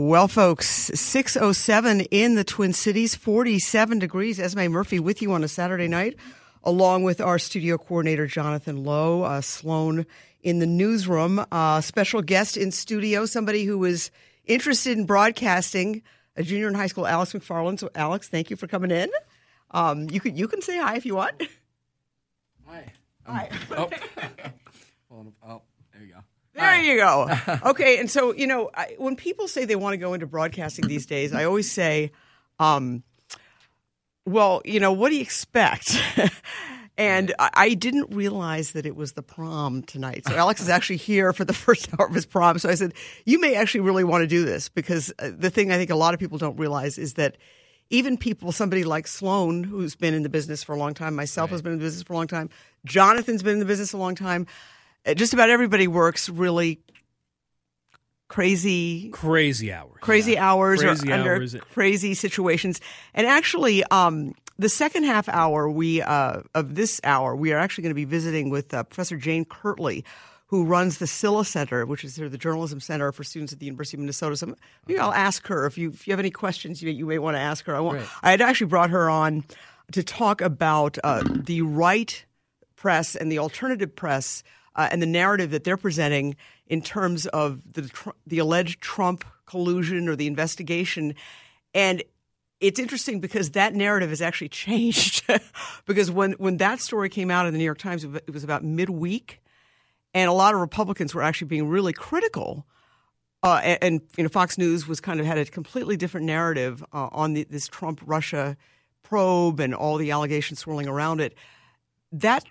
Well, folks, 607 in the Twin Cities, 47 degrees. Esme Murphy with you on a Saturday night, along with our studio coordinator, Jonathan Lowe, uh, Sloan in the newsroom. Uh, special guest in studio, somebody who is interested in broadcasting, a junior in high school, Alex McFarland. So, Alex, thank you for coming in. Um, you, can, you can say hi if you want. Hi. Hi. Oh. Oh, there you go. You go. Okay, and so you know, I, when people say they want to go into broadcasting these days, I always say, um, "Well, you know, what do you expect?" and I, I didn't realize that it was the prom tonight. So Alex is actually here for the first hour of his prom. So I said, "You may actually really want to do this because uh, the thing I think a lot of people don't realize is that." Even people, somebody like Sloan, who's been in the business for a long time, myself has been in the business for a long time, Jonathan's been in the business a long time. Uh, Just about everybody works really crazy crazy hours. crazy hours Crazy or under crazy situations. And actually, um, the second half hour we uh, of this hour, we are actually going to be visiting with uh, Professor Jane Kirtley, who runs the Silha Center, which is the Journalism Center for students at the University of Minnesota. So maybe I'll ask her if you if you have any questions you, you may want to ask her. I, want, I had actually brought her on to talk about uh, the right press and the alternative press uh, and the narrative that they're presenting in terms of the the alleged Trump collusion or the investigation, and it's interesting because that narrative has actually changed. because when when that story came out in the New York Times, it was about midweek, and a lot of Republicans were actually being really critical. Uh, and, and you know, Fox News was kind of had a completely different narrative uh, on the, this Trump Russia probe and all the allegations swirling around it. That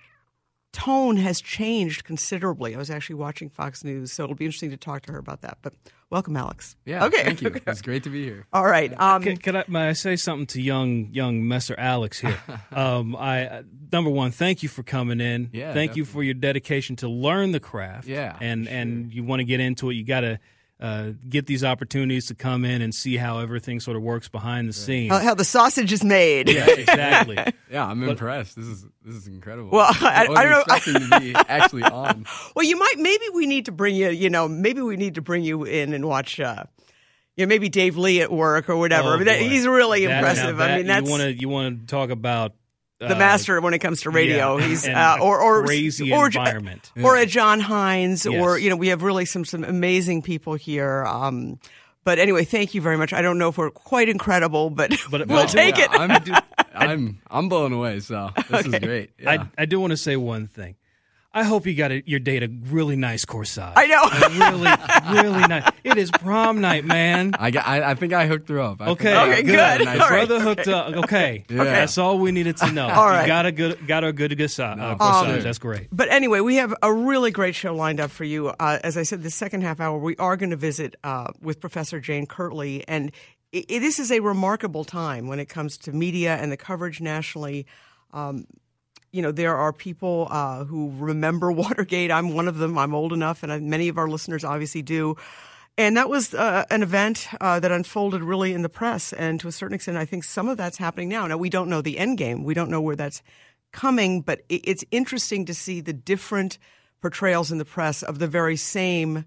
tone has changed considerably. I was actually watching Fox News, so it'll be interesting to talk to her about that. But welcome, Alex. Yeah. Okay. Thank you. It's great to be here. All right. Um, Can, can I, may I say something to young young Messer Alex here? um, I uh, number one, thank you for coming in. Yeah, thank you for your dedication to learn the craft. Yeah, and and you want to get into it. You got to uh, get these opportunities to come in and see how everything sort of works behind the scenes. how, how the sausage is made. yeah, exactly. Yeah, I'm impressed. This is this is incredible. Well, I- I wasn't don't know- expecting to be actually on. Well, you might. Maybe we need to bring you. You know, maybe we need to bring you in and watch. Uh, you know, maybe Dave Lee at work or whatever. Oh, I mean, that, he's really That- now impressive. I mean, that's you want to you want to talk about the uh, master when it comes to radio. yeah, he's uh, or or crazy or, environment. or a John Hines, or you know, we have really some some amazing people here. Um, but anyway, thank you very much. I don't know if we're quite incredible, but, But- we'll but- take Yeah, it. I'm, I'm I'm blown away. So this is great. Yeah. I, I do want to say one thing. I hope you got a, your date a really nice corsage. I know. Really, really nice. It is prom night, man. I, got, I I think I hooked her up. I Okay, Okay, got good. Nice All right. Brother hooked up. Okay, Yeah. that's all we needed to know. All right. you got a good, got a good, good uh, No, corsage. sure. That's great. But anyway, we have a really great show lined up for you. Uh, as I said, the second half hour, we are going to visit uh, with Professor Jane Kirtley. And i i this is a remarkable time when it comes to media and the coverage nationally. Um, you know, there are people uh, who remember Watergate. I'm one of them. I'm old enough, and I, many of our listeners obviously do. And that was uh, an event uh, that unfolded really in the press. And to a certain extent, I think some of that's happening now. Now, we don't know the end game. We don't know where that's coming, but it, it's interesting to see the different portrayals in the press of the very same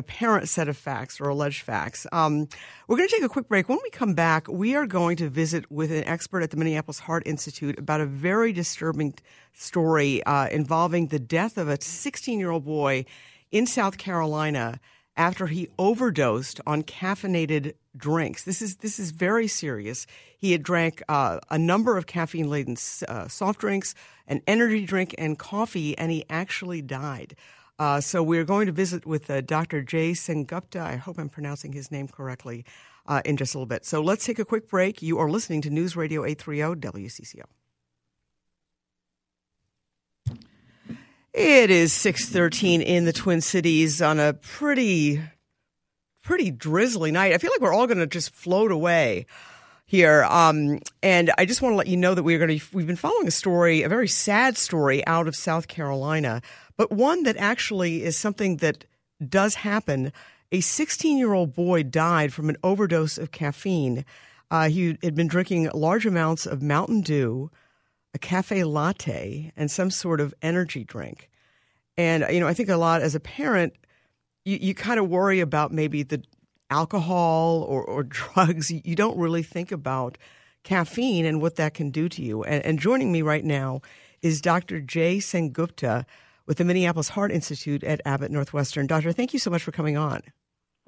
apparent set of facts or alleged facts. Um, we're going to take a quick break. When we come back, we are going to visit with an expert at the Minneapolis Heart Institute about a very disturbing story uh, involving the death of a 16 year old boy in South Carolina after he overdosed on caffeinated drinks. This is this is very serious. He had drank uh, a number of caffeine laden uh, soft drinks, an energy drink, and coffee, and he actually died. Uh, so we're going to visit with uh, Dr. Jay Sengupta. I hope I'm pronouncing his name correctly uh, in just a little bit. So let's take a quick break. You are listening to News Radio 830 WCCO. It is 6:13 in the Twin Cities on a pretty pretty drizzly night. I feel like we're all going to just float away here. Um, and I just want to let you know that we're going to we've been following a story, a very sad story out of South Carolina, but one that actually is something that does happen. A 16-year-old boy died from an overdose of caffeine. Uh, he had been drinking large amounts of Mountain Dew a cafe latte and some sort of energy drink. And, you know, I think a lot as a parent, you, you kind of worry about maybe the alcohol or, or drugs. You don't really think about caffeine and what that can do to you. And, and joining me right now is Dr. Jay Sengupta with the Minneapolis Heart Institute at Abbott Northwestern. Doctor, thank you so much for coming on.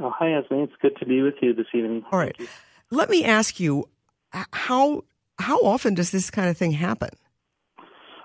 Oh, hi, Esme. It's good to be with you this evening. All right. Let me ask you how how often does this kind of thing happen?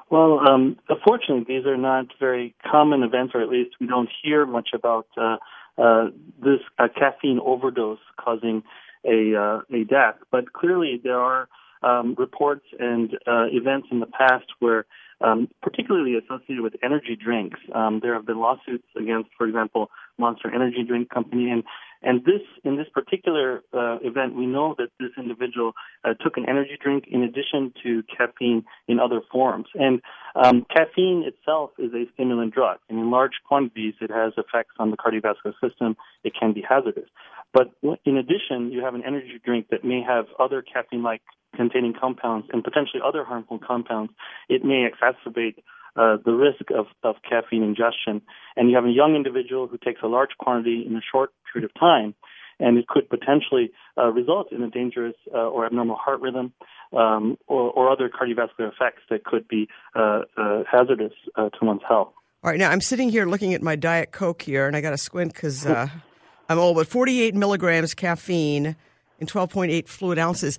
Well, um, unfortunately, these are not very common events, or at least we don't hear much about uh, uh, this uh, caffeine overdose causing a uh, a death. But clearly, there are um, reports and uh, events in the past where, um, particularly associated with energy drinks, um, there have been lawsuits against, for example, Monster Energy Drink Company, and and this, in this particular uh, event, we know that this individual uh, took an energy drink in addition to caffeine in other forms. And um, caffeine itself is a stimulant drug, and in large quantities, it has effects on the cardiovascular system. It can be hazardous. But in addition, you have an energy drink that may have other caffeine-like containing compounds and potentially other harmful compounds. It may exacerbate uh, the risk of, of caffeine ingestion. And you have a young individual who takes a large quantity in a short period of time, and it could potentially uh, result in a dangerous uh, or abnormal heart rhythm um, or, or, other cardiovascular effects that could be uh, uh, hazardous to one's health. All right, now I'm sitting here looking at my Diet Coke here, and I got to squint because I'm old, but 48 milligrams caffeine in 12.8 fluid ounces.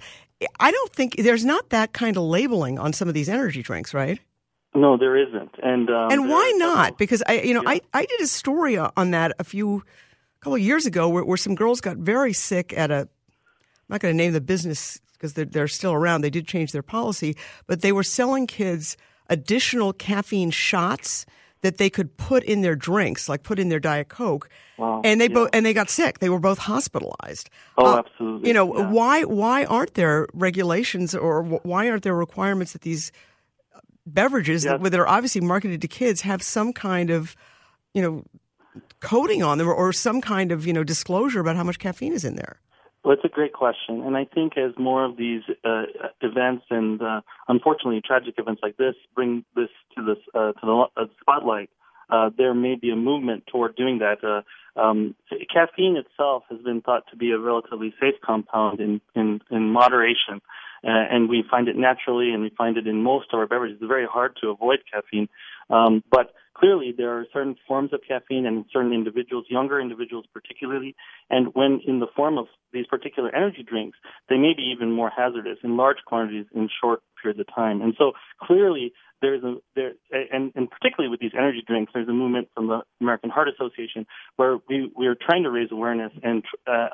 I don't think there's not that kind of labeling on some of these energy drinks, right? No, there isn't. And um, and why not? Because I, you know, yeah. I, I did a story on that a few, a couple of years ago where, where some girls got very sick at a. I'm not going to name the business because they're, they're still around. They did change their policy, but they were selling kids additional caffeine shots that they could put in their drinks, like put in their diet coke. Wow. And they yeah. both and they got sick. They were both hospitalized. Oh, uh, absolutely. You know yeah. why? Why aren't there regulations or why aren't there requirements that these beverages yes. that, that are obviously marketed to kids have some kind of, you know, coating on them or, or some kind of, you know, disclosure about how much caffeine is in there? Well, it's a great question, and I think as more of these uh, events and uh, unfortunately tragic events like this bring this to this uh, to the uh, spotlight, uh, there may be a movement toward doing that. Uh, um, caffeine itself has been thought to be a relatively safe compound in in, in moderation, uh, and we find it naturally, and we find it in most of our beverages. It's very hard to avoid caffeine, um, but clearly there are certain forms of caffeine and certain individuals, younger individuals particularly, and when in the form of these particular energy drinks, they may be even more hazardous in large quantities in short periods of time. And so clearly there's a there and, and particularly with these energy drinks, there's a movement from the American Heart Association where we we are trying to raise awareness and uh,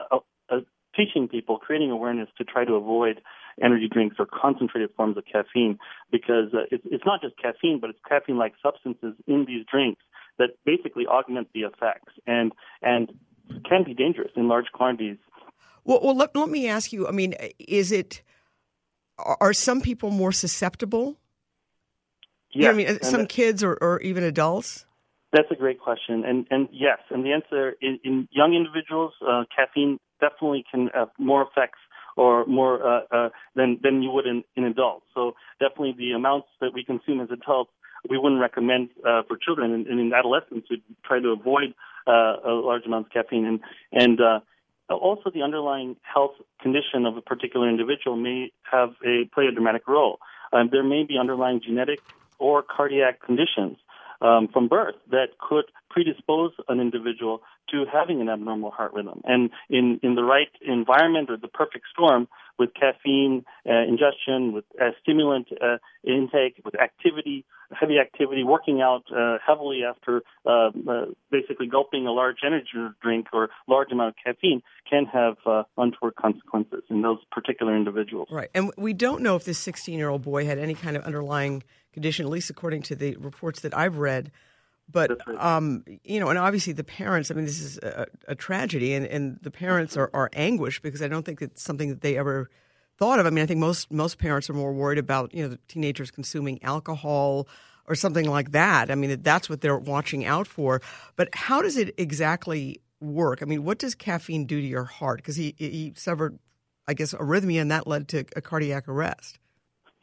uh, teaching people, creating awareness to try to avoid energy drinks or concentrated forms of caffeine because uh, it's, it's not just caffeine, but it's caffeine-like substances in these drinks that basically augment the effects and and can be dangerous in large quantities. Well, well let, let me ask you. I mean, is it are some people more susceptible? Yeah, I mean, some kids or, or even adults. That's a great question, and and yes, and the answer in, in young individuals, uh, caffeine definitely can have more effects or more uh, uh, than than you would in, in adults. So definitely the amounts that we consume as adults, we wouldn't recommend uh, for children. And, and in adolescents, we try to avoid uh, a large amounts of caffeine. And and uh, also the underlying health condition of a particular individual may have a play a dramatic role. Um, there may be underlying genetic or cardiac conditions um, from birth that could predispose an individual to having an abnormal heart rhythm. And in, in the right environment or the perfect storm with caffeine uh, ingestion, with uh, stimulant uh, intake, with activity, heavy activity, working out uh, heavily after uh, uh, basically gulping a large energy drink or large amount of caffeine can have untoward consequences in those particular individuals. Right. And we don't know if this 16 year old boy had any kind of underlying condition, at least according to the reports that I've read. But right. um, you know, and obviously the parents. I mean, this is a, a tragedy, and, and the parents are, are anguished because I don't think it's something that they ever thought of. I mean, I think most most parents are more worried about you know the teenagers consuming alcohol or something like that. I mean, that's what they're watching out for. But how does it exactly work? I mean, what does caffeine do to your heart? Because he he suffered, I guess, arrhythmia, and that led to a cardiac arrest.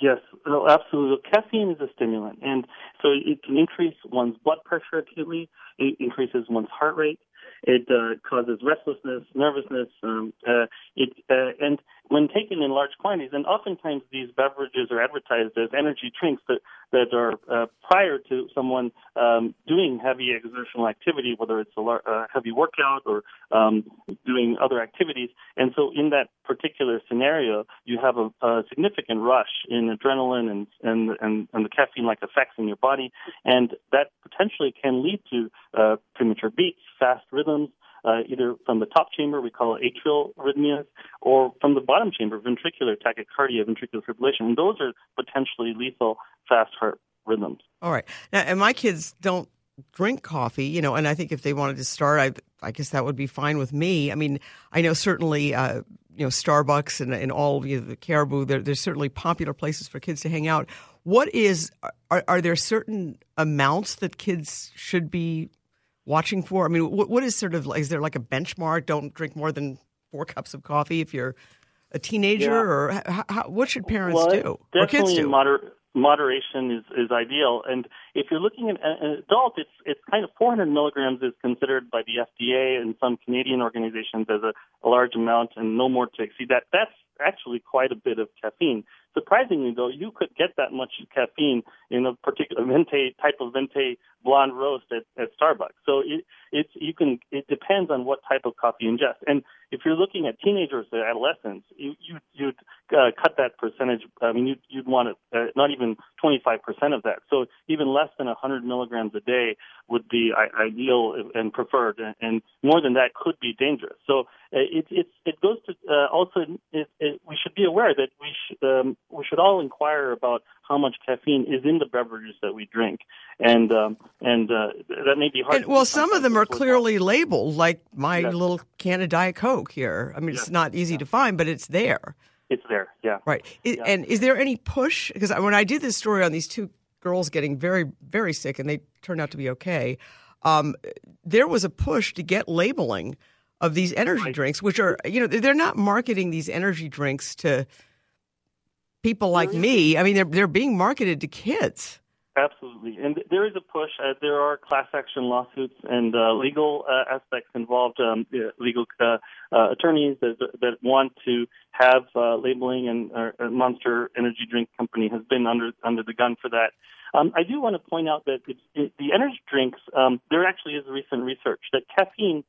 Yes, absolutely. Caffeine is a stimulant, and so it can increase one's blood pressure acutely. It increases one's heart rate. It uh, causes restlessness, nervousness. Um, uh, it uh, and when taken in large quantities, and oftentimes these beverages are advertised as energy drinks that that are uh, prior to someone um, doing heavy exertional activity, whether it's a lar- uh, heavy workout or um, doing other activities. And so, in that particular scenario, you have a, a significant rush in adrenaline and and and, and the caffeine-like effects in your body, and that potentially can lead to uh, premature beats, fast rhythms, uh, either from the top chamber, we call it atrial arrhythmias, or from the bottom chamber, ventricular tachycardia, ventricular fibrillation. And those are potentially lethal fast heart rhythms. All right. Now, and my kids don't drink coffee, you know, and I think if they wanted to start, I, I guess that would be fine with me. I mean, I know certainly, uh, you know, Starbucks and, and all you know, the Caribou, they're certainly popular places for kids to hang out. What is, are, are there certain amounts that kids should be watching for? I mean, what, what is sort of like, is there like a benchmark? Don't drink more than four cups of coffee if you're a teenager, Yeah. or how, how, what should parents well, do or kids Definitely do? moder- moderation is, is ideal. And if you're looking at an adult, it's it's kind of 400 milligrams is considered by the FDA and some Canadian organizations as a, a large amount, and no more to exceed that. That's actually quite a bit of caffeine. Surprisingly, though, you could get that much caffeine in a particular venti type of venti blonde roast at, at Starbucks. So it it's you can it depends on what type of coffee you ingest. And if you're looking at teenagers or adolescents, you you you'd uh, cut that percentage. I mean, you'd you'd want it uh, not even 25% of that. So even less than 100 milligrams a day would be ideal and preferred, and, and more than that could be dangerous. So uh, it it goes to uh, also it, it, we should be aware that we sh- um, we should all inquire about how much caffeine is in the beverages that we drink, and um, and uh, that may be hard. And, well, some of them are clearly labeled, like my Yes. little can of Diet Coke here. I mean, it's not easy to find, but it's there. It's there, yeah. Right. I- Yeah. And is there any push? Because when I did this story on these two girls getting very, very sick and they turned out to be okay, um, there was a push to get labeling of these energy Right. drinks, which are, you know, they're not marketing these energy drinks to people like me. I mean, they're, they're being marketed to kids. Absolutely, and there is a push. Uh, there are class action lawsuits and uh, legal uh, aspects involved. Um, uh, legal uh, uh, attorneys that that want to have uh, labeling, and uh, Monster Energy Drink Company has been under under the gun for that. Um, I do want to point out that it's, it, the energy drinks. Um, there actually is recent research that caffeine.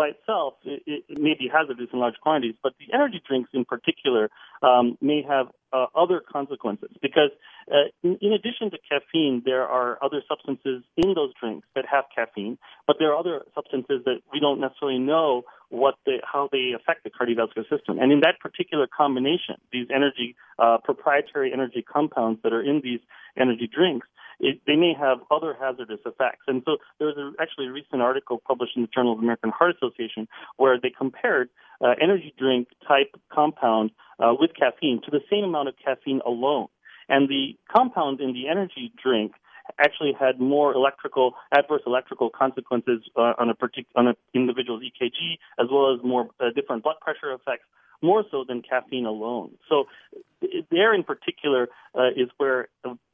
By itself, it, it may be hazardous in large quantities, but the energy drinks in particular um, may have uh, other consequences because, uh, in, in addition to caffeine, there are other substances in those drinks that have caffeine, but there are other substances that we don't necessarily know what they, how they affect the cardiovascular system. And in that particular combination, these energy uh, proprietary energy compounds that are in these energy drinks, it, they may have other hazardous effects. And so there was a, actually a recent article published in the Journal of the American Heart Association where they compared uh, energy drink type compound uh, with caffeine to the same amount of caffeine alone. And the compound in the energy drink actually had more electrical adverse electrical consequences uh, on a partic- on an individual's EKG, as well as more uh, different blood pressure effects, more so than caffeine alone. So there, in particular, uh, is where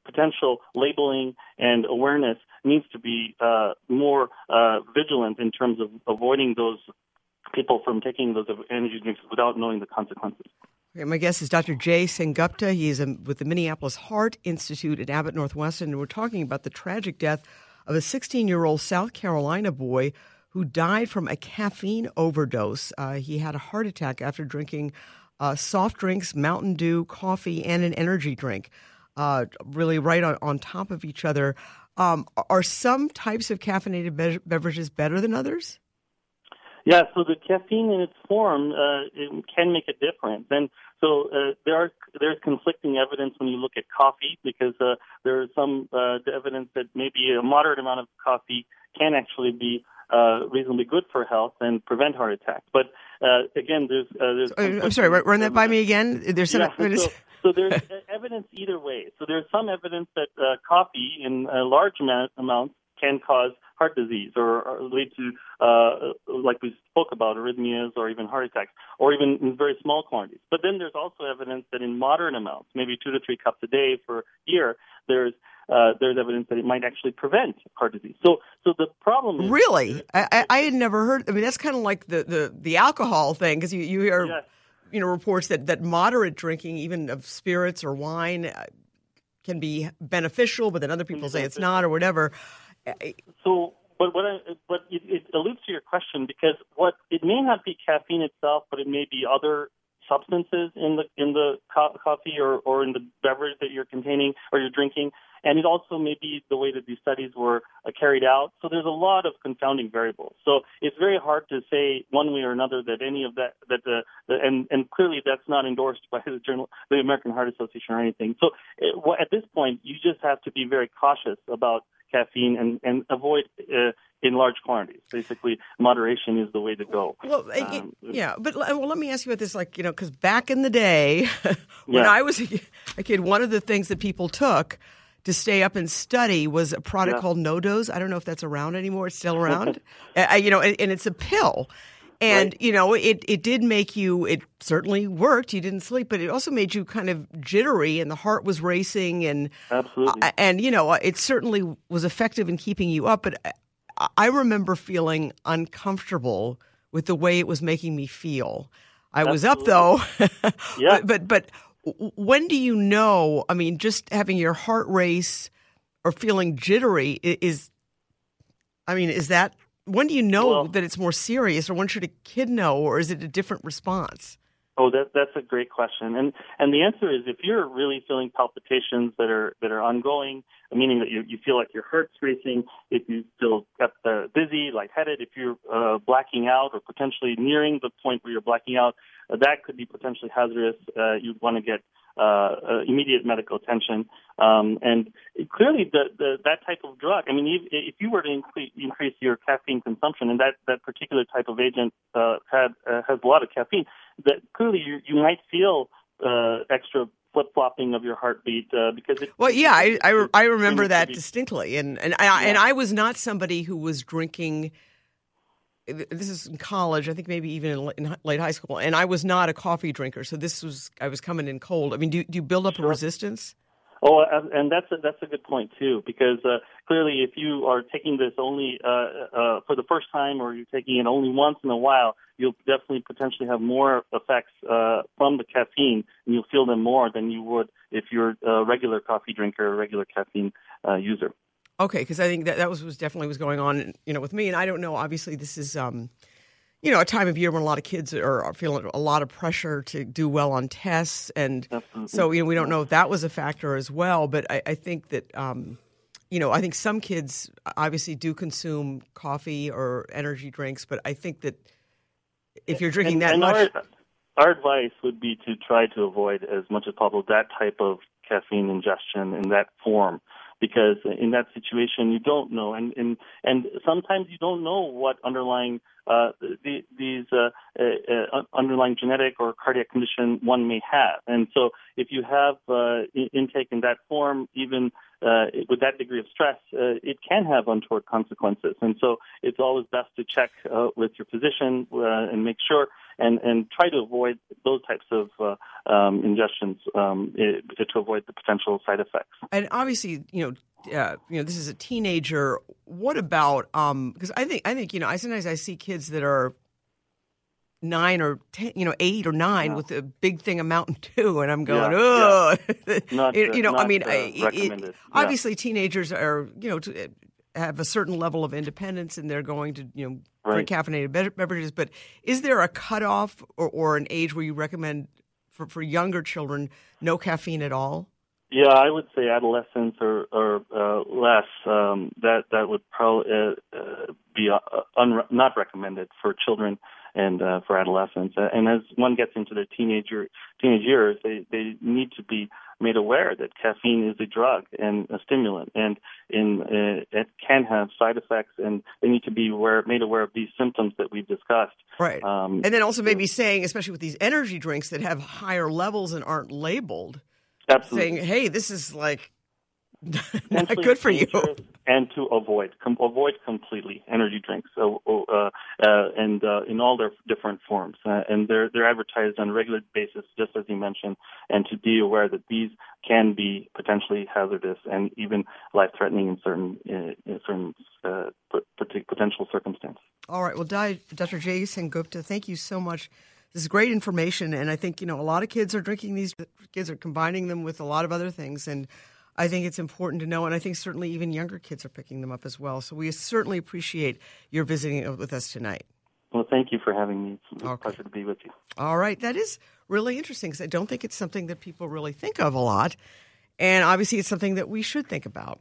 potential labeling and awareness needs to be uh, more uh, vigilant in terms of avoiding those people from taking those energy drinks without knowing the consequences. My guest is Dr. Jay Sengupta. He is um, with the Minneapolis Heart Institute at Abbott Northwestern, and we're talking about the tragic death of a 16 year old South Carolina boy who died from a caffeine overdose. Uh, he had a heart attack after drinking uh, soft drinks, Mountain Dew, coffee, and an energy drink, uh, really right on, on top of each other. Um, are some types of caffeinated be- beverages better than others? Yeah, so the caffeine in its form uh, it can make a difference, and so uh, there are there's conflicting evidence when you look at coffee because uh, there is some uh, evidence that maybe a moderate amount of coffee can actually be uh, reasonably good for health and prevent heart attacks. But uh, again, there's uh, there's. Uh, I'm sorry, run that by me again. There's Yeah, evidence. so, so there's evidence either way. So there's some evidence that uh, coffee in large amount, amounts can cause heart disease or, or lead to, uh, like we spoke about, arrhythmias or even heart attacks, or even in very small quantities. But then there's also evidence that in moderate amounts, maybe two to three cups a day for a year, there's uh, there's evidence that it might actually prevent heart disease. So, so the problem is Really, I, I, had never heard. I mean, that's kind of like the, the, the alcohol thing because you, you hear Yes. you know reports that, that moderate drinking, even of spirits or wine, uh, can be beneficial, but then other people say it's not or whatever. So, but what I, but it, it alludes to your question because what it may not be caffeine itself, but it may be other substances in the in the co- coffee or or in the beverage that you're containing or you're drinking, and it also may be the way that these studies were uh, carried out. So there's a lot of confounding variables. So it's very hard to say one way or another that any of that that the, the and and clearly that's not endorsed by the journal, the American Heart Association or anything. So it, well, at this point, you just have to be very cautious about caffeine and, and avoid uh, in large quantities. Basically, moderation is the way to go. Well, uh, Um, yeah, but well, let me ask you about this. Like, you know, because back in the day, when Yeah. I was a a kid, one of the things that people took to stay up and study was a product Yeah. called NoDoz. I don't know if that's around anymore. It's still around, uh, you know, and, and it's a pill. And Right. you know, it it did make you. It certainly worked. You didn't sleep, but it also made you kind of jittery, and the heart was racing, and Absolutely. uh, and you know, it certainly was effective in keeping you up. But I, I remember feeling uncomfortable with the way it was making me feel. I was up though, Yeah. but, but but when do you know? I mean, just having your heart race or feeling jittery is. I mean, is that when do you know Well- that it's more serious, or when should a kid know, or is it a different response? Oh, that that's a great question, and and the answer is if you're really feeling palpitations that are that are ongoing, meaning that you you feel like your heart's racing, if you feel uh, dizzy, lightheaded, if you're uh, blacking out or potentially nearing the point where you're blacking out, uh, that could be potentially hazardous. Uh, you'd want to get uh, uh, immediate medical attention. Um, and clearly, the, the that type of drug. I mean, if, if you were to increase, increase your caffeine consumption, and that that particular type of agent uh, had uh, has a lot of caffeine, that clearly you you might feel uh, extra flip flopping of your heartbeat uh, because it. Well, yeah, I I, I remember that distinctly, and and I and I was not somebody who was drinking. This is in college, I think maybe even in, late high school, and I was not a coffee drinker. So this was I was coming in cold. I mean, do do you build up a resistance? Oh, and and that's a, that's a good point too, because uh, clearly, if you are taking this only uh, uh, for the first time, or you're taking it only once in a while, you'll definitely potentially have more effects uh, from the caffeine, and you'll feel them more than you would if you're a regular coffee drinker or a regular caffeine uh, user. Okay, because I think that that was, was definitely was going on, you know, with me, and I don't know. Obviously, this is, um, you know, a time of year when a lot of kids are, are feeling a lot of pressure to do well on tests, and Absolutely. so you know, we don't know if that was a factor as well. But I, I think that, um, you know, I think some kids obviously do consume coffee or energy drinks, but I think that if you're drinking and, that and much, Our, our advice would be to try to avoid as much as possible that type of caffeine ingestion in that form. Because in that situation, you don't know, and and, and sometimes you don't know what underlying uh, the, these uh, uh, uh, underlying genetic or cardiac condition one may have. And so, if you have uh, intake in that form, even uh, with that degree of stress, it can have untoward consequences. And so it's always best to check with your physician and make sure and, and try to avoid those types of uh, um, ingestions um, i to avoid the potential side effects. and obviously, you know, uh, you know, this is a teenager. What about? Um, because I think I think you know, I sometimes I see kids that are nine or ten, you know, eight or nine with a big thing of Mountain Dew, and I'm going, Yeah, oh, Not, you, know, I mean, I- it- Yeah. obviously teenagers are, you know, have a certain level of independence, and they're going to, you know, drink caffeinated be- beverages. But is there a cutoff or, or an age where you recommend for, for younger children no caffeine at all? Yeah, I would say adolescents or, or uh, less. Um, that that would probably uh, uh, be uh, un- not recommended for children and uh, for adolescents. Uh, and as one gets into their teenager teenage years, they they need to be made aware that caffeine is a drug and a stimulant, and in uh, it can have side effects, and they need to be aware made aware of these symptoms that we've discussed. Right. Um, and then also maybe saying, especially with these energy drinks that have higher levels and aren't labeled Absolutely. saying, "Hey, this is like not good for you." And to avoid com- avoid completely energy drinks, uh, uh, and uh, in all their different forms, uh, and they're they're advertised on a regular basis, just as you mentioned, and to be aware that these can be potentially hazardous and even life threatening in certain uh, in certain uh, potential circumstances. All right, well, Dr. Jay Sengupta, thank you so much this is great information, and I think you know a lot of kids are drinking these. Kids are combining them with a lot of other things, and I think it's important to know. And I think certainly even younger kids are picking them up as well. So we certainly appreciate your visiting with us tonight. Well, thank you for having me. It's a okay. pleasure to be with you. All right, that is really interesting because I don't think it's something that people really think of a lot, and obviously it's something that we should think about.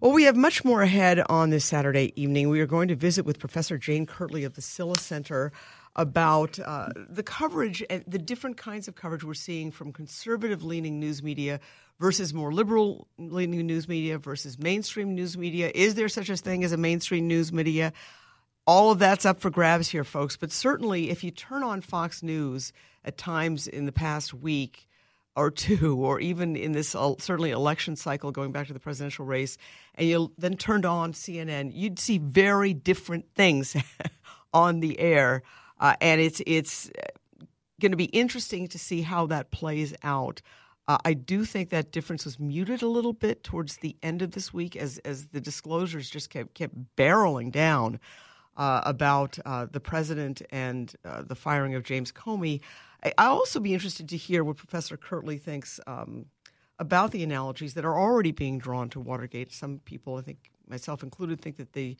Well, we have much more ahead on this Saturday evening. We are going to visit with Professor Jane Kirtley of the Silha Center about uh, the coverage and the different kinds of coverage we're seeing from conservative leaning news media versus more liberal leaning news media versus mainstream news media. Is there such a thing as a mainstream news media? All of that's up for grabs here, folks. But certainly, if you turn on Fox News at times in the past week, or two, or even in this uh, certainly election cycle going back to the presidential race, and you then turned on CNN, you'd see very different things on the air uh, and it's it's going to be interesting to see how that plays out. Uh, I do think that difference was muted a little bit towards the end of this week as as the disclosures just kept kept barreling down uh, about uh, the president and uh, the firing of James Comey. I, will also be interested to hear what Professor Kirtley thinks um, about the analogies that are already being drawn to Watergate. Some people, I think myself included, think that the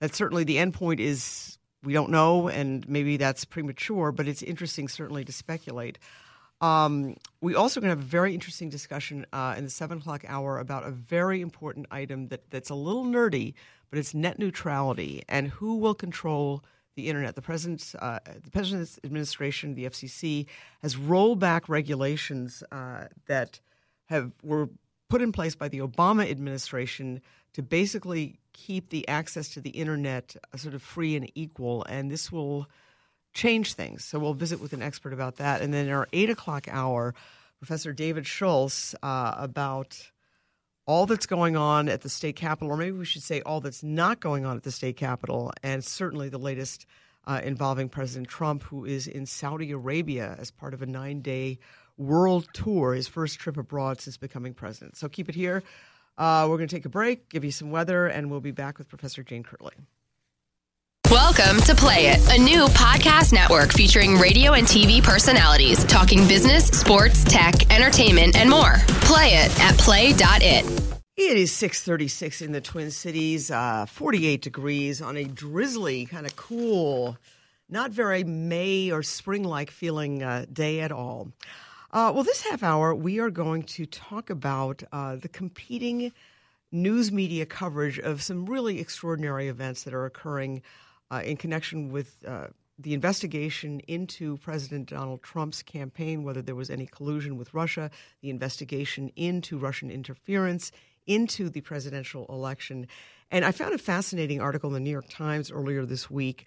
that certainly the endpoint is we don't know, and maybe that's premature, but it's interesting certainly to speculate. Um, we also going to have a very interesting discussion uh, in the seven o'clock hour about a very important item that, that's a little nerdy, but it's net neutrality and who will control the internet. The president's uh, the president's administration, the FCC, has rolled back regulations uh, that have were put in place by the Obama administration to basically keep the access to the internet uh, sort of free and equal, and this will change things. So we'll visit with an expert about that. And then in our eight o'clock hour, Professor David Schultz uh, about all that's going on at the state capitol, or maybe we should say all that's not going on at the state capitol, and certainly the latest uh, involving President Trump, who is in Saudi Arabia as part of a nine day world tour, his first trip abroad since becoming president. So keep it here. Uh, we're going to take a break, give you some weather, and we'll be back with Professor Jane Kirtley. Welcome to Play It, a new podcast network featuring radio and TV personalities talking business, sports, tech, entertainment, and more. Play it at play.it. It is 636 in the Twin Cities, uh, 48 degrees on a drizzly, kind of cool, not very May or spring like feeling uh, day at all. Uh, well, this half hour, we are going to talk about uh, the competing news media coverage of some really extraordinary events that are occurring uh, in connection with uh, the investigation into President Donald Trump's campaign, whether there was any collusion with Russia, the investigation into Russian interference into the presidential election. And I found a fascinating article in the New York Times earlier this week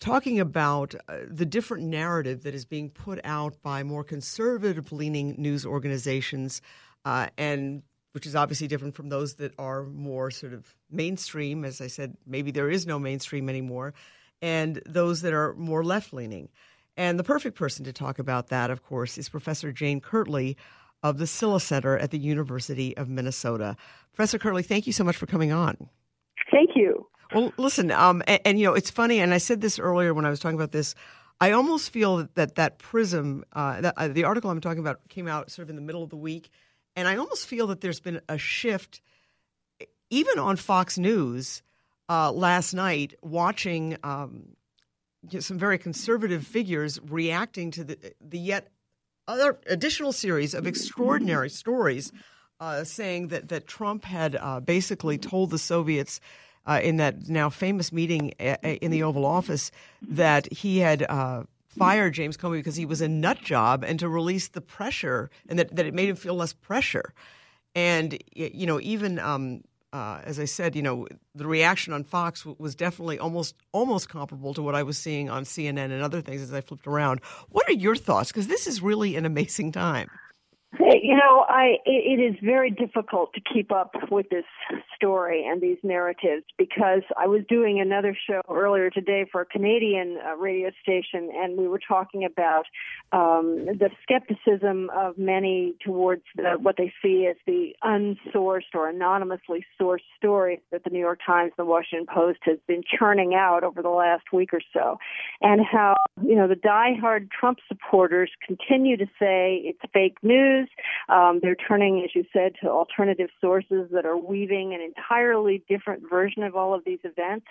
talking about uh, the different narrative that is being put out by more conservative leaning news organizations uh, and which is obviously different from those that are more sort of mainstream as i said maybe there is no mainstream anymore and those that are more left leaning and the perfect person to talk about that of course is professor jane kirtley of the Silha Center at the University of Minnesota. Professor Kirtley, thank you so much for coming on. Thank you. Well, listen, um, and, and, you know, it's funny, and I said this earlier when I was talking about this. I almost feel that that, that Prism, uh, that, uh, the article I'm talking about, came out sort of in the middle of the week, and I almost feel that there's been a shift, even on Fox News uh, last night, watching um, some very conservative figures reacting to the the yet other additional series of extraordinary stories uh, saying that, that Trump had uh, basically told the Soviets uh, in that now famous meeting uh, in the Oval Office that he had fired James Comey because he was a nut job and to release the pressure and that, that it made him feel less pressure. And, you know, even um, uh, as I said, you know, the reaction on Fox was definitely almost almost comparable to what I was seeing on CNN and other things as I flipped around. What are your thoughts? Because this is really an amazing time. You know, I it is very difficult to keep up with this story and these narratives because I was doing another show earlier today for a Canadian uh, radio station, and we were talking about um, the skepticism of many towards the, what they see as the unsourced or anonymously sourced stories that the New York Times and the Washington Post has been churning out over the last week or so, and how you know the diehard Trump supporters continue to say it's fake news um, they're turning, as you said, to alternative sources that are weaving an entirely different version of all of these events.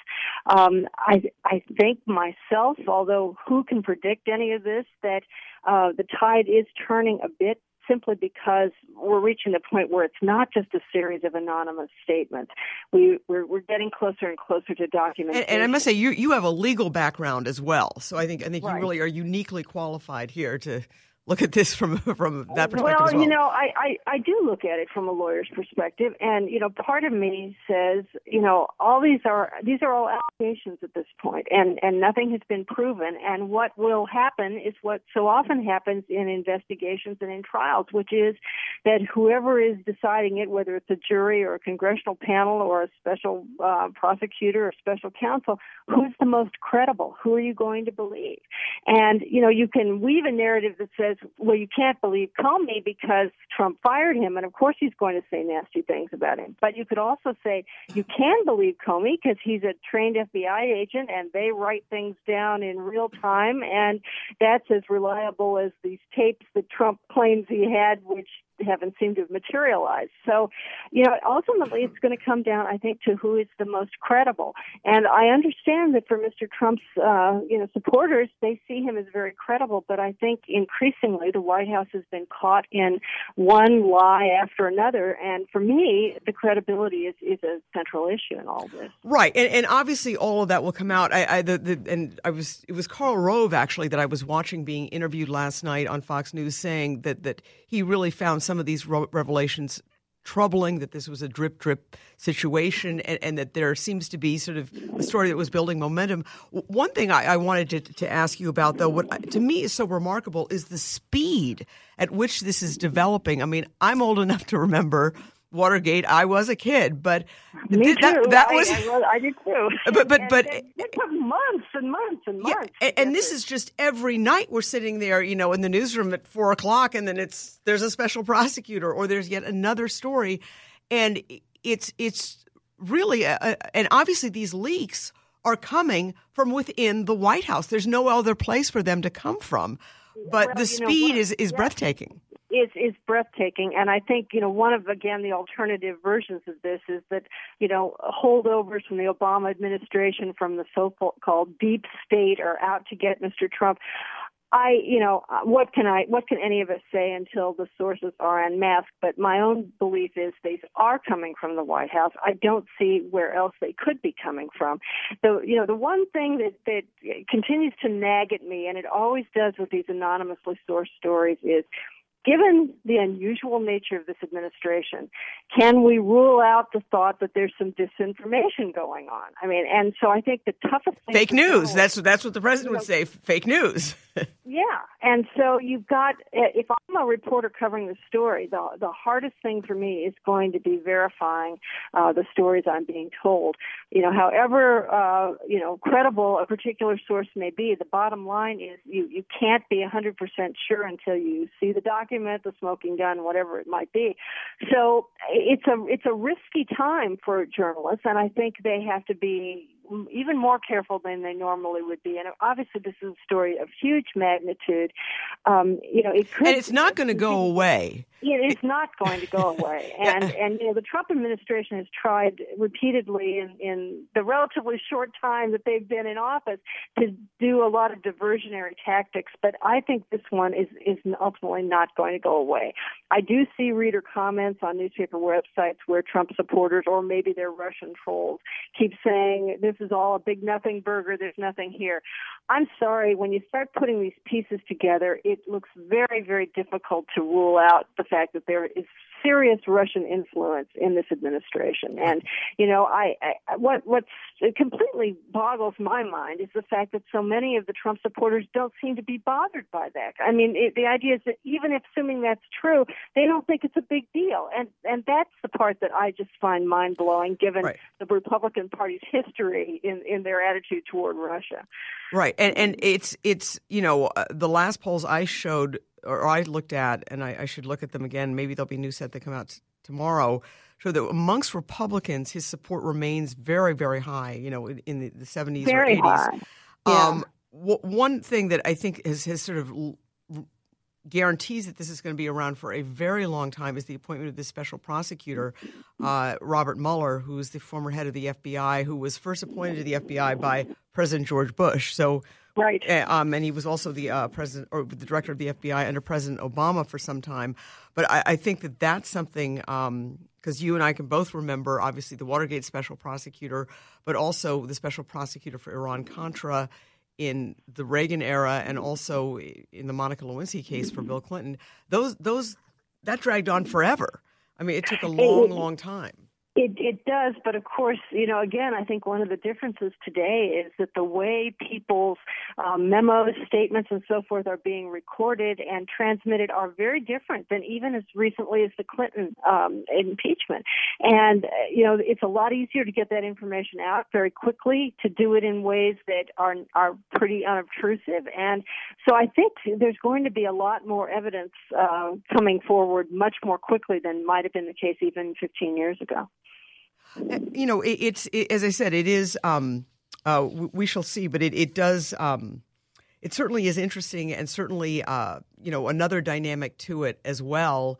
Um, I, I think myself, although who can predict any of this, that uh, the tide is turning a bit simply because we're reaching the point where it's not just a series of anonymous statements. We, we're, we're getting closer and closer to documentation. And, and, I must say, you you have a legal background as well, so I think I think right. you really are uniquely qualified here to look at this from from that perspective well, well, you know, I, I I do look at it from a lawyer's perspective, and you know, part of me says, you know, all these are these are all allegations at this point, and and nothing has been proven. And what will happen is what so often happens in investigations and in trials, which is that whoever is deciding it, whether it's a jury or a congressional panel or a special uh, prosecutor or special counsel, who's the most credible? Who are you going to believe? And you know, you can weave a narrative that says says, well, you can't believe Comey because Trump fired him. And of course, he's going to say nasty things about him. But you could also say, you can believe Comey because he's a trained FBI agent and they write things down in real time. And that's as reliable as these tapes that Trump claims he had, which haven't seemed to have materialized. So, you know, ultimately it's going to come down, I think, to who is the most credible. And I understand that for Mr. Trump's, uh, you know, supporters, they see him as very credible. But I think increasingly the White House has been caught in one lie after another. And for me, the credibility is, is a central issue in all this. Right, and, and obviously all of that will come out. I, I the, the, and I was it was Karl Rove actually that I was watching being interviewed last night on Fox News saying that that he really found some of these revelations troubling that this was a drip drip situation and, and, that there seems to be sort of a story that was building momentum. One thing I, I wanted to, to, ask you about, though, what to me is so remarkable is the speed at which this is developing. I mean, I'm old enough to remember Watergate. I was a kid, but Me th- that, too. that I, was I, I did too. But but and, but and it took months and months and months. Yeah, and, and this is just every night we're sitting there, you know, in the newsroom at four o'clock, and then it's there's a special prosecutor or there's yet another story, and it's it's really a, a, and obviously these leaks are coming from within the White House. There's no other place for them to come from. But well, the speed is, is yeah. breathtaking is breathtaking and i think you know one of again the alternative versions of this is that you know holdovers from the obama administration from the so called deep state are out to get mr trump I, you know, what can I, what can any of us say until the sources are unmasked? But my own belief is these are coming from the White House. I don't see where else they could be coming from. The, you know, the one thing that that continues to nag at me, and it always does with these anonymously sourced stories, is given the unusual nature of this administration, can we rule out the thought that there's some disinformation going on? I mean, and so I think the toughest thing fake news. that's that's what the president would say. Fake news. yeah, and so you've got. If I'm a reporter covering the story, the the hardest thing for me is going to be verifying uh, the stories I'm being told. You know, however uh, you know credible a particular source may be, the bottom line is you you can't be 100% sure until you see the document document, the smoking gun, whatever it might be. So it's a it's a risky time for journalists, and I think they have to be even more careful than they normally would be. And obviously, this is a story of huge magnitude. Um, you know, it could, and it's not going to go away. It is not going to go away. And and you know, the Trump administration has tried repeatedly in, in the relatively short time that they've been in office to do a lot of diversionary tactics. But I think this one is is ultimately not going to go away. I do see reader comments on newspaper websites where Trump supporters or maybe their Russian trolls keep saying this is all a big nothing burger. There's nothing here. I'm sorry. When you start putting these pieces together, it looks very very difficult to rule out the fact that there is serious Russian influence in this administration. And you know, I, I what what's completely boggles my mind is the fact that so many of the Trump supporters don't seem to be bothered by that. I mean, it, the idea is that even if assuming that's true, they don't think it's a big deal, and and that's the part that I just find mind blowing, given right. the Republican Party's history in in their attitude toward Russia. Right, and and it's it's you know uh, the last polls I showed or I looked at, and I, I, should look at them again. Maybe there'll be new set that come out t- tomorrow. Show that amongst Republicans, his support remains very, very high. You know, in, in the, the 70s very or 80s. High. Yeah. Um, w- one thing that I think has, has sort of l- guarantees that this is going to be around for a very long time is the appointment of this special prosecutor, uh, Robert Mueller, who is the former head of the FBI, who was first appointed to the FBI by President George Bush. So Right. Um, and he was also the uh, president or the director of the FBI under President Obama for some time. But I, I think that that's something because um, you and I can both remember, obviously, the Watergate special prosecutor, but also the special prosecutor for Iran Contra in the Reagan era, and also in the Monica Lewinsky case for Bill Clinton. Those those that dragged on forever. I mean, it took a oh, long, long time. It, it does, but of course, you know, again, I think one of the differences today is that the way people's um, memos, statements, and so forth are being recorded and transmitted are very different than even as recently as the Clinton um, impeachment. And, uh, you know, it's a lot easier to get that information out very quickly, to do it in ways that are, are pretty unobtrusive. And so I think there's going to be a lot more evidence uh, coming forward much more quickly than might have been the case even 15 years ago. Uh, you know, it, it's it, as I said, it is. Um, uh, we shall see, but it it does. Um, it certainly is interesting, and certainly, uh, you know, another dynamic to it as well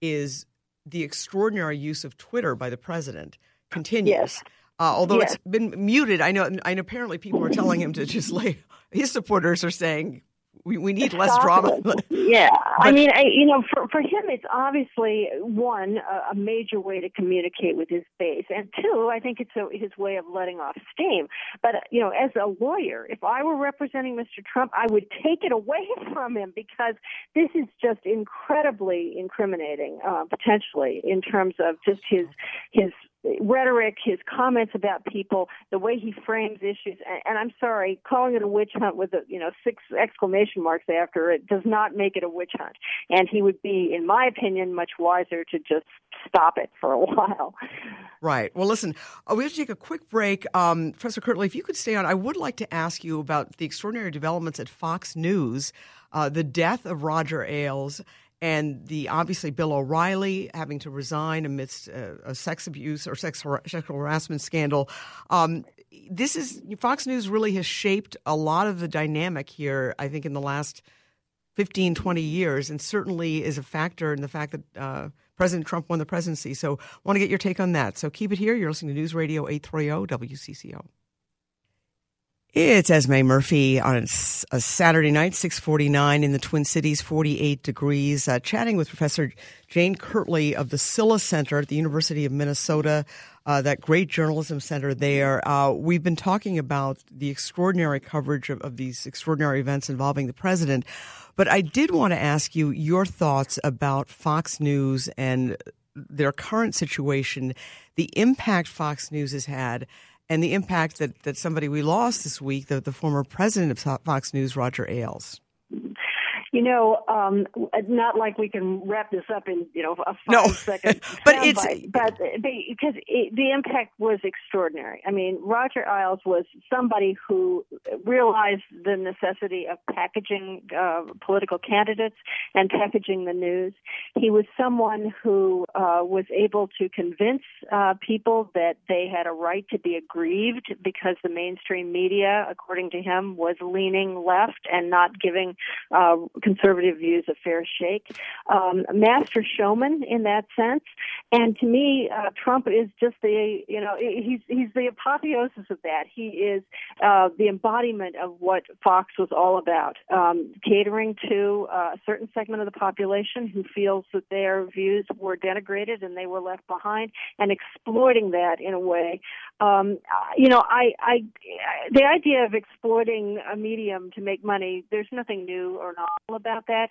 is the extraordinary use of Twitter by the president continues. Yes. Uh, although yes. it's been muted, I know, and apparently people are telling him to just lay. His supporters are saying we, we need less drama. yeah, but, I mean, I, you know, for for him, it's obviously one a, a, major way to communicate with his base, and two, I think it's a, his way of letting off steam. But you know, as a lawyer, if I were representing Mr. Trump, I would take it away from him because this is just incredibly incriminating, uh, potentially in terms of just his his rhetoric, his comments about people, the way he frames issues, and, and, I'm sorry, calling it a witch hunt with a you know six exclamation marks after it does not make it a witch hunt. And he would be, in my opinion, much wiser to just stop it for a while. Right. Well, listen, uh, we have to take a quick break. Um, Professor Kirtley, if you could stay on, I would like to ask you about the extraordinary developments at Fox News, uh, the death of Roger Ailes and the obviously Bill O'Reilly having to resign amidst a, a sex abuse or sex sexual harassment scandal. Um, this is Fox News really has shaped a lot of the dynamic here. I think in the last 15, 20 years, and certainly is a factor in the fact that uh, President Trump won the presidency. So, I want to get your take on that. So, keep it here. You're listening to News Radio 830 WCCO. It's Esme Murphy on a Saturday night, 649 in the Twin Cities, 48 degrees, uh, chatting with Professor Jane Kirtley of the Silha Center at the University of Minnesota, uh, that great journalism center there. Uh, we've been talking about the extraordinary coverage of, of these extraordinary events involving the president. But I did want to ask you your thoughts about Fox News and their current situation, the impact Fox News has had and the impact that, that somebody we lost this week, the, the former president of Fox News, Roger Ailes. You know, um, not like we can wrap this up in you know a five no. second but it's but because it, the impact was extraordinary. I mean, Roger Ailes was somebody who realized the necessity of packaging uh, political candidates and packaging the news. He was someone who uh, was able to convince uh, people that they had a right to be aggrieved because the mainstream media, according to him, was leaning left and not giving uh, conservative views a fair shake. Um, master showman in that sense, and to me, uh, Trump is just the you know he's he's the apotheosis of that. He is uh, the embodiment of what Fox was all about, um, catering to uh, a certain segment of the population who feels that their views were denigrated and they were left behind, and exploiting that in a way. Um, you know, I, I, the idea of exploiting a medium to make money, there's nothing new or novel about that.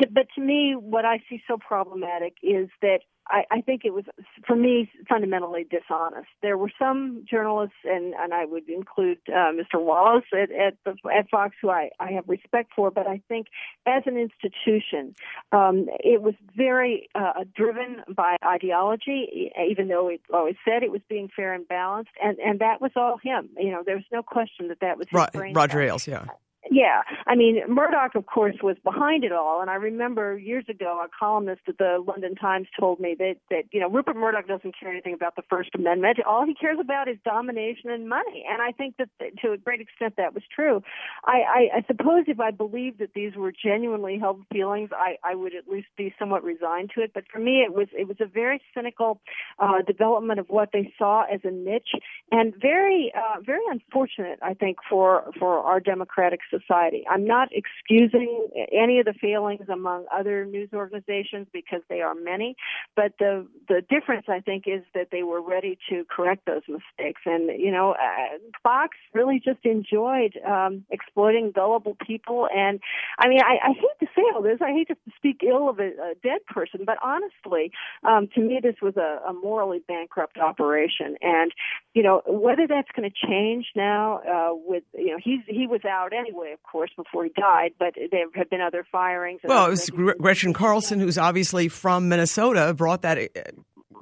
To, but to me, what I see so problematic is that I, I think it was, for me, fundamentally dishonest. There were some journalists, and, and I would include uh, Mr. Wallace at, at, the, at Fox, who I, I have respect for, but I think as an institution, um, it was very uh, driven by ideology, even though it always said it was being fair and balanced, and, and that was all him. You know, there was no question that that was his Ro- Roger Ailes, yeah. Yeah, I mean Murdoch, of course, was behind it all, and I remember years ago a columnist at the London Times told me that that you know Rupert Murdoch doesn't care anything about the First Amendment. All he cares about is domination and money, and I think that to a great extent that was true. I, I, I suppose if I believed that these were genuinely held feelings, I, I would at least be somewhat resigned to it. But for me, it was it was a very cynical uh, development of what they saw as a niche, and very uh, very unfortunate, I think, for for our democratic society. I'm not excusing any of the failings among other news organizations because they are many, but the the difference I think is that they were ready to correct those mistakes. And you know, uh, Fox really just enjoyed um, exploiting gullible people. And I mean, I, I hate to say all this. I hate to speak ill of a, a dead person, but honestly, um, to me, this was a, a morally bankrupt operation. And you know, whether that's going to change now uh, with you know he's he was out anyway of course, before he died, but there have been other firings. Well, it was Gretchen Carlson, who's obviously from Minnesota, brought that uh,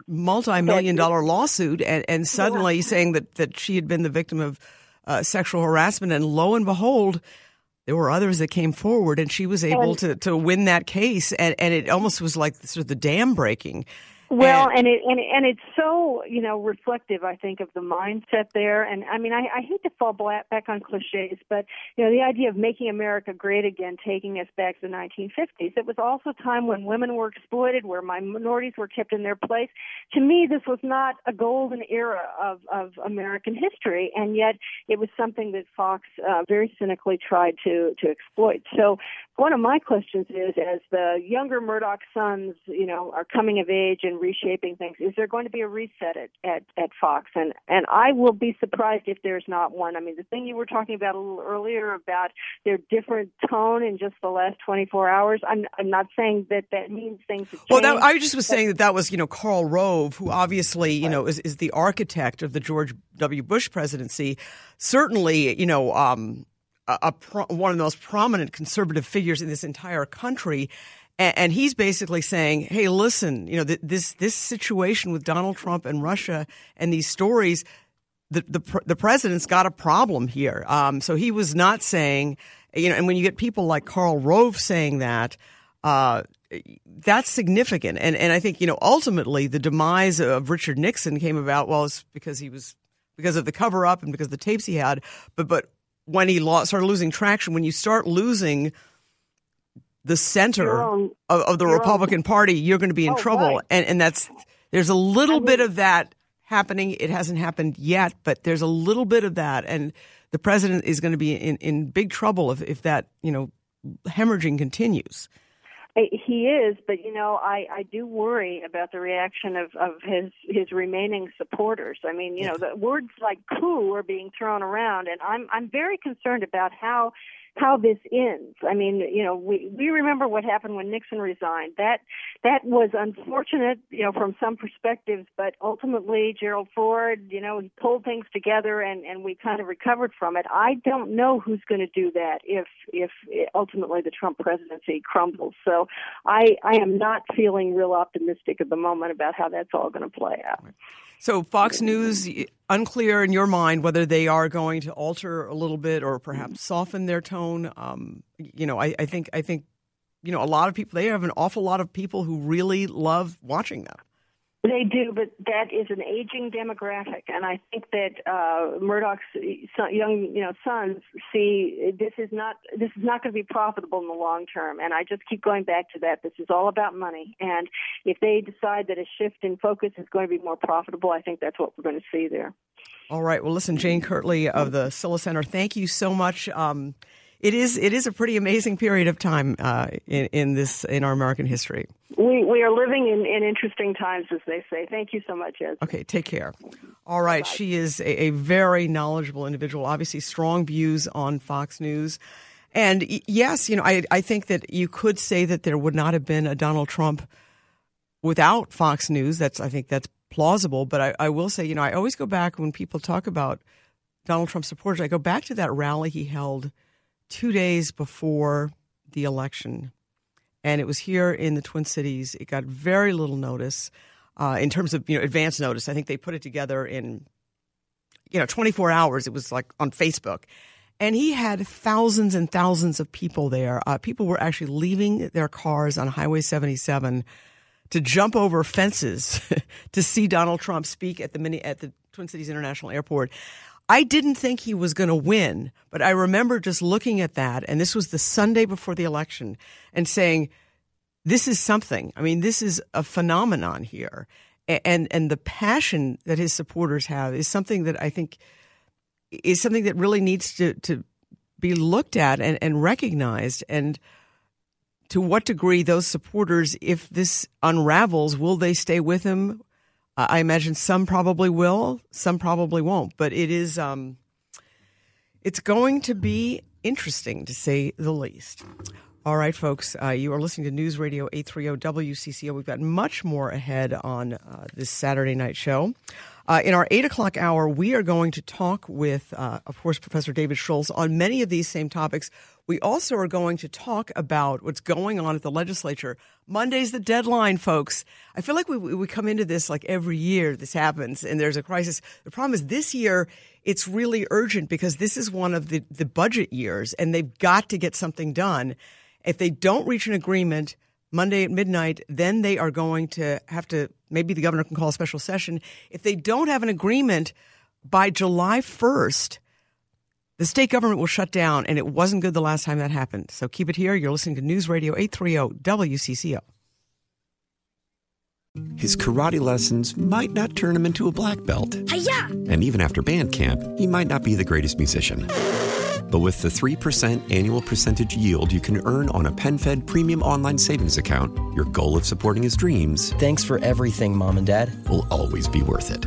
multi-million dollar lawsuit, and, and suddenly yeah. saying that, that she had been the victim of uh, sexual harassment, and lo and behold, there were others that came forward, and she was able and, to, to win that case, and, and it almost was like sort of the dam breaking. Well, and, and it and and it's so you know reflective, I think, of the mindset there. And I mean, I, I hate to fall back on cliches, but you know, the idea of making America great again, taking us back to the 1950s. It was also a time when women were exploited, where minorities were kept in their place. To me, this was not a golden era of of American history, and yet it was something that Fox uh, very cynically tried to to exploit. So, one of my questions is, as the younger Murdoch sons, you know, are coming of age and reshaping things. Is there going to be a reset at, at, at Fox? And and I will be surprised if there's not one. I mean, the thing you were talking about a little earlier about their different tone in just the last 24 hours. I'm I'm not saying that that means things. Have well, that, I just was saying that that was you know Karl Rove, who obviously you right. know is is the architect of the George W. Bush presidency. Certainly, you know. Um, a, pro, one of the most prominent conservative figures in this entire country, and, he's basically saying, "Hey, listen, you know th- this this situation with Donald Trump and Russia and these stories." The, the, the president's got a problem here. Um, so he was not saying, you know, and when you get people like Karl Rove saying that, uh, that's significant. And and I think you know ultimately the demise of Richard Nixon came about well, it's because he was because of the cover up and because of the tapes he had. But but when he lost, started losing traction, when you start losing the center of, of, the Republican Party, you're going to be in oh, trouble. Right. And, and that's, there's a little I mean, bit of that happening. It hasn't happened yet, but there's a little bit of that. And the president is going to be in, in big trouble if, if that, you know, hemorrhaging continues. He is, but you know, I I do worry about the reaction of of his his remaining supporters. I mean, you know, the words like coup are being thrown around, and I'm I'm very concerned about how how this ends. I mean, you know, we we remember what happened when Nixon resigned. That that was unfortunate, you know, from some perspectives, but ultimately Gerald Ford, you know, he pulled things together and and we kind of recovered from it. I don't know who's going to do that if if ultimately the Trump presidency crumbles. So I I am not feeling real optimistic at the moment about how that's all going to play out. So Fox News, unclear in your mind whether they are going to alter a little bit or perhaps soften their tone. Um, you know, I, I think I think you know a lot of people. They have an awful lot of people who really love watching them. They do, but that is an aging demographic, and I think that uh, Murdoch's young, you know, sons see this is not this is not going to be profitable in the long term. And I just keep going back to that. This is all about money, and if they decide that a shift in focus is going to be more profitable, I think that's what we're going to see there. All right. Well, listen, Jane Kirtley of the Silha Center, thank you so much. Um, it is it is a pretty amazing period of time uh, in, in this in our American history. We we are living in, in interesting times, as they say. Thank you so much, Ed. Okay, take care. All right, Bye. she is a, a very knowledgeable individual. Obviously, strong views on Fox News. And yes, you know, I, I think that you could say that there would not have been a Donald Trump without Fox News. That's I think that's plausible. But I, I will say, you know, I always go back when people talk about Donald Trump supporters. I go back to that rally he held two days before the election. And it was here in the Twin Cities. It got very little notice uh, in terms of you know advance notice. I think they put it together in you know 24 hours. It was like on Facebook. And he had thousands and thousands of people there. Uh, people were actually leaving their cars on Highway 77 to jump over fences to see Donald Trump speak at the mini at the Twin Cities International Airport. I didn't think he was going to win, but I remember just looking at that, and this was the Sunday before the election, and saying, "This is something. I mean, this is a phenomenon here." And and the passion that his supporters have is something that I think is something that really needs to to be looked at and, and recognized. And to what degree those supporters, if this unravels, will they stay with him? I imagine some probably will, some probably won't. But it is, um, it's going to be interesting to say the least. All right, folks, uh, you are listening to News Radio 830 WCCO. We've got much more ahead on uh, this Saturday night show. Uh, in our 8 o'clock hour, we are going to talk with, uh, of course, Professor David Schultz on many of these same topics. We also are going to talk about what's going on at the legislature. Monday's the deadline, folks. I feel like we, we come into this like every year this happens and there's a crisis. The problem is this year, it's really urgent because this is one of the, the budget years and they've got to get something done. If they don't reach an agreement Monday at midnight, then they are going to have to, maybe the governor can call a special session. If they don't have an agreement by July 1st, the state government will shut down, and it wasn't good the last time that happened. So keep it here. You're listening to News Radio 830 WCCO. His karate lessons might not turn him into a black belt. Hi-ya! And even after band camp, he might not be the greatest musician. But with the 3% annual percentage yield you can earn on a PenFed premium online savings account, your goal of supporting his dreams. Thanks for everything, Mom and Dad. Will always be worth it.